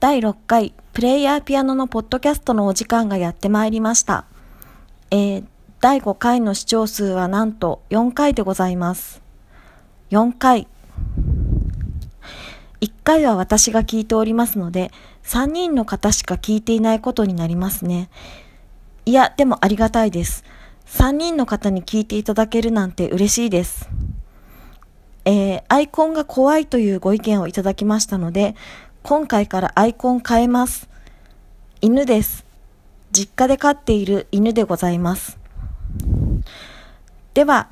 第6回プレイヤーピアノのポッドキャストのお時間がやってまいりました。えー、第5回の視聴数はなんと4回でございます。4回。1回は私が聞いておりますので、3人の方しか聞いていないことになりますね。いや、でもありがたいです。3人の方に聞いていただけるなんて嬉しいです。えー、アイコンが怖いというご意見をいただきましたので、今回からアイコン変えます。犬です。実家で飼っている犬でございます。では、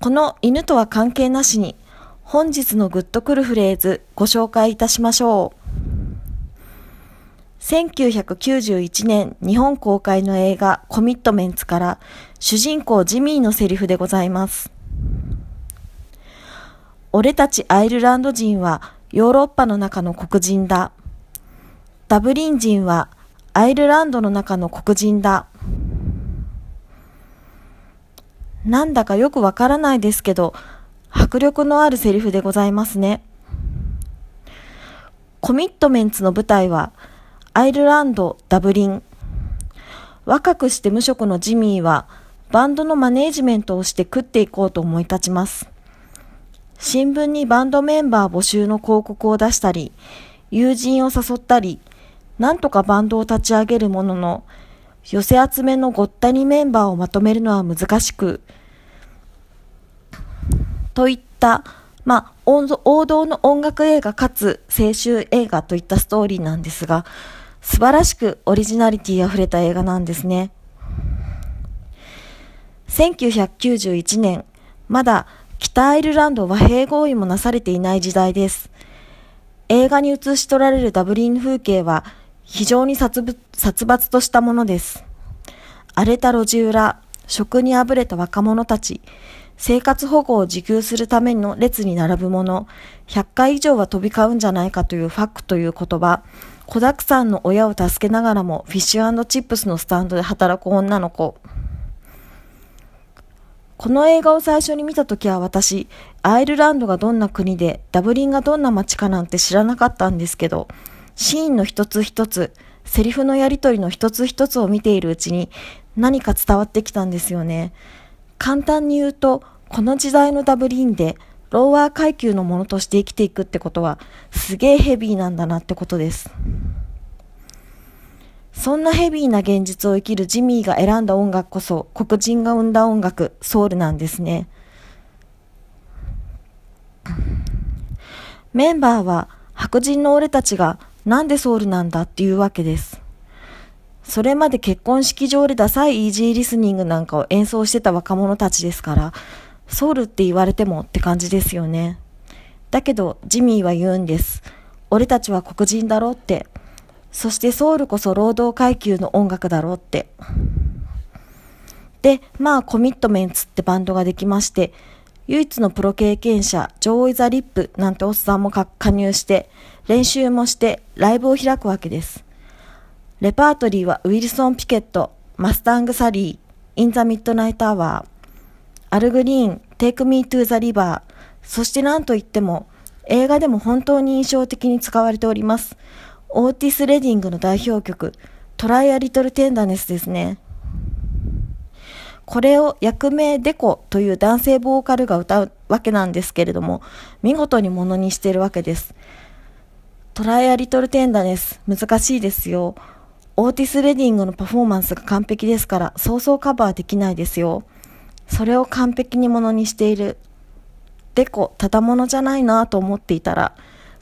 この犬とは関係なしに、本日のグッとくるフレーズご紹介いたしましょう。1991年日本公開の映画コミットメンツから主人公ジミーのセリフでございます。俺たちアイルランド人はヨーロッパの中の黒人だ。ダブリン人はアイルランドの中の黒人だ。なんだかよくわからないですけど、迫力のあるセリフでございますね。コミットメンツの舞台は、アイルランド・ダブリン。若くして無職のジミーは、バンドのマネージメントをして食っていこうと思い立ちます。新聞にバンドメンバー募集の広告を出したり、友人を誘ったり、なんとかバンドを立ち上げるものの、寄せ集めのごったにメンバーをまとめるのは難しく、といった、まあ、王道の音楽映画かつ青春映画といったストーリーなんですが、素晴らしくオリジナリティ溢れた映画なんですね。1991年、まだ北アイルランド和平合意もなされていない時代です。映画に映し取られるダブリン風景は非常に殺伐としたものです。荒れた路地裏、食にあぶれた若者たち、生活保護を受給するための列に並ぶ者、100回以上は飛び交うんじゃないかというファックという言葉、子だくさんの親を助けながらもフィッシュチップスのスタンドで働く女の子。この映画を最初に見たときは私、アイルランドがどんな国で、ダブリンがどんな街かなんて知らなかったんですけど、シーンの一つ一つ、セリフのやりとりの一つ一つを見ているうちに何か伝わってきたんですよね。簡単に言うと、この時代のダブリンで、ローワー階級のものとして生きていくってことは、すげえヘビーなんだなってことです。そんなヘビーな現実を生きるジミーが選んだ音楽こそ黒人が生んだ音楽、ソウルなんですね。メンバーは白人の俺たちがなんでソウルなんだっていうわけです。それまで結婚式場でダサいイージーリスニングなんかを演奏してた若者たちですから、ソウルって言われてもって感じですよね。だけどジミーは言うんです。俺たちは黒人だろって。そしてソウルこそ労働階級の音楽だろうって。で、まあコミットメンツってバンドができまして、唯一のプロ経験者、ジョーイ・ザ・リップなんておっさんも加入して、練習もして、ライブを開くわけです。レパートリーはウィルソン・ピケット、マスタング・サリー、イン・ザ・ミッドナイト・アワー、アル・グリーン、テイク・ミー・トゥ・ザ・リバー、そして何といっても、映画でも本当に印象的に使われております。オーティス・レディングの代表曲、トライ・ア・リトル・テンダネスですね。これを役名デコという男性ボーカルが歌うわけなんですけれども、見事にものにしているわけです。トライ・ア・リトル・テンダネス、難しいですよ。オーティス・レディングのパフォーマンスが完璧ですから、そうそうカバーできないですよ。それを完璧にものにしている。デコ、ただものじゃないなと思っていたら、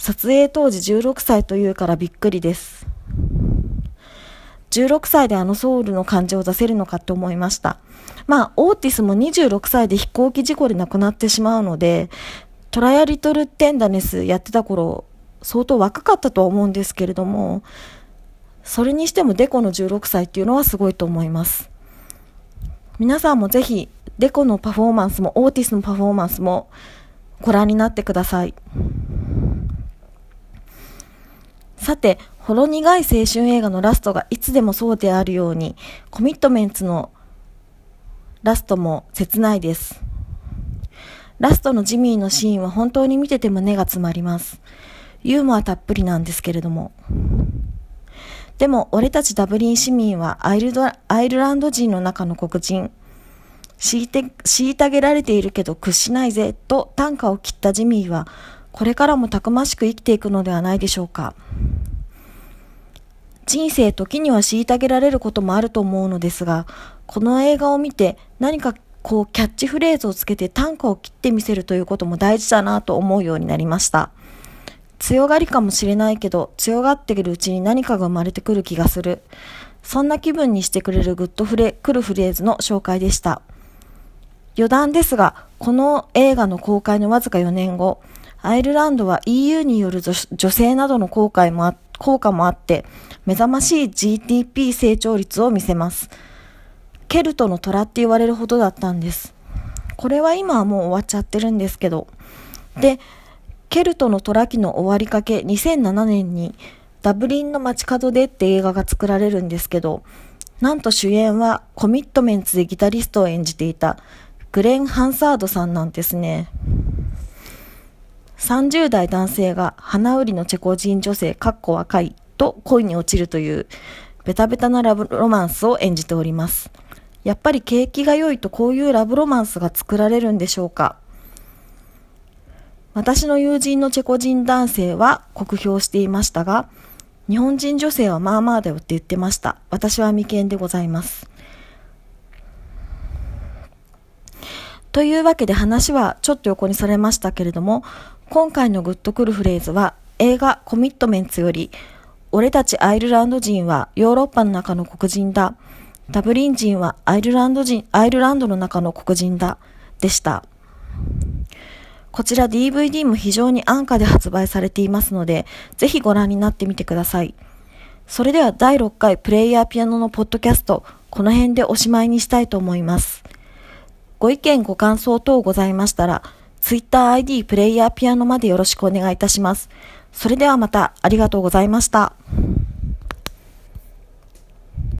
撮影当時16歳というからびっくりです。16歳であのソウルの感じを出せるのかって思いました。まあ、オーティスも26歳で飛行機事故で亡くなってしまうので、トライアリトルテンダネスやってた頃、相当若かったとは思うんですけれども、それにしてもデコの16歳っていうのはすごいと思います。皆さんもぜひ、デコのパフォーマンスも、オーティスのパフォーマンスもご覧になってください。さて、ほろ苦い青春映画のラストがいつでもそうであるように、コミットメンツのラストも切ないです。ラストのジミーのシーンは本当に見てて胸が詰まります。ユーモアたっぷりなんですけれども。でも俺たちダブリン市民はアイルドアイルランド人の中の黒人。虐げられているけど屈しないぜと短歌を切ったジミーはこれからもたくましく生きていくのではないでしょうか。人生時には虐げられることもあると思うのですが、この映画を見て何かこうキャッチフレーズをつけて短歌を切ってみせるということも大事だなと思うようになりました。強がりかもしれないけど、強がっているうちに何かが生まれてくる気がする。そんな気分にしてくれるグッドフレ、来るフレーズの紹介でした。余談ですが、この映画の公開のわずか4年後、アイルランドは EU による女性などの効果もあって効果もあって、目覚ましい GDP 成長率を見せます。ケルトの虎って言われるほどだったんです。これは今はもう終わっちゃってるんですけど。で、ケルトの虎期の終わりかけ2007年にダブリンの街角でって映画が作られるんですけど、なんと主演はコミットメンツでギタリストを演じていたグレン・ハンサードさんなんですね。30代男性が花売りのチェコ人女性、かっこ若いと恋に落ちるというベタベタなラブロマンスを演じております。やっぱり景気が良いとこういうラブロマンスが作られるんでしょうか？私の友人のチェコ人男性は酷評していましたが、日本人女性はまあまあだよって言ってました。私は未見でございます。というわけで話はちょっと横にされましたけれども、今回のグッとくるフレーズは映画コミットメンツより俺たちアイルランド人はヨーロッパの中の黒人だ。ダブリン人はアイルランド人、アイルランドの中の黒人だ。でした。こちら DVD も非常に安価で発売されていますので、ぜひご覧になってみてください。それでは第6回プレイヤーピアノのポッドキャスト、この辺でおしまいにしたいと思います。ご意見ご感想等ございましたら、TwitterID プレイヤーピアノまでよろしくお願いいたします。それではまたありがとうございました。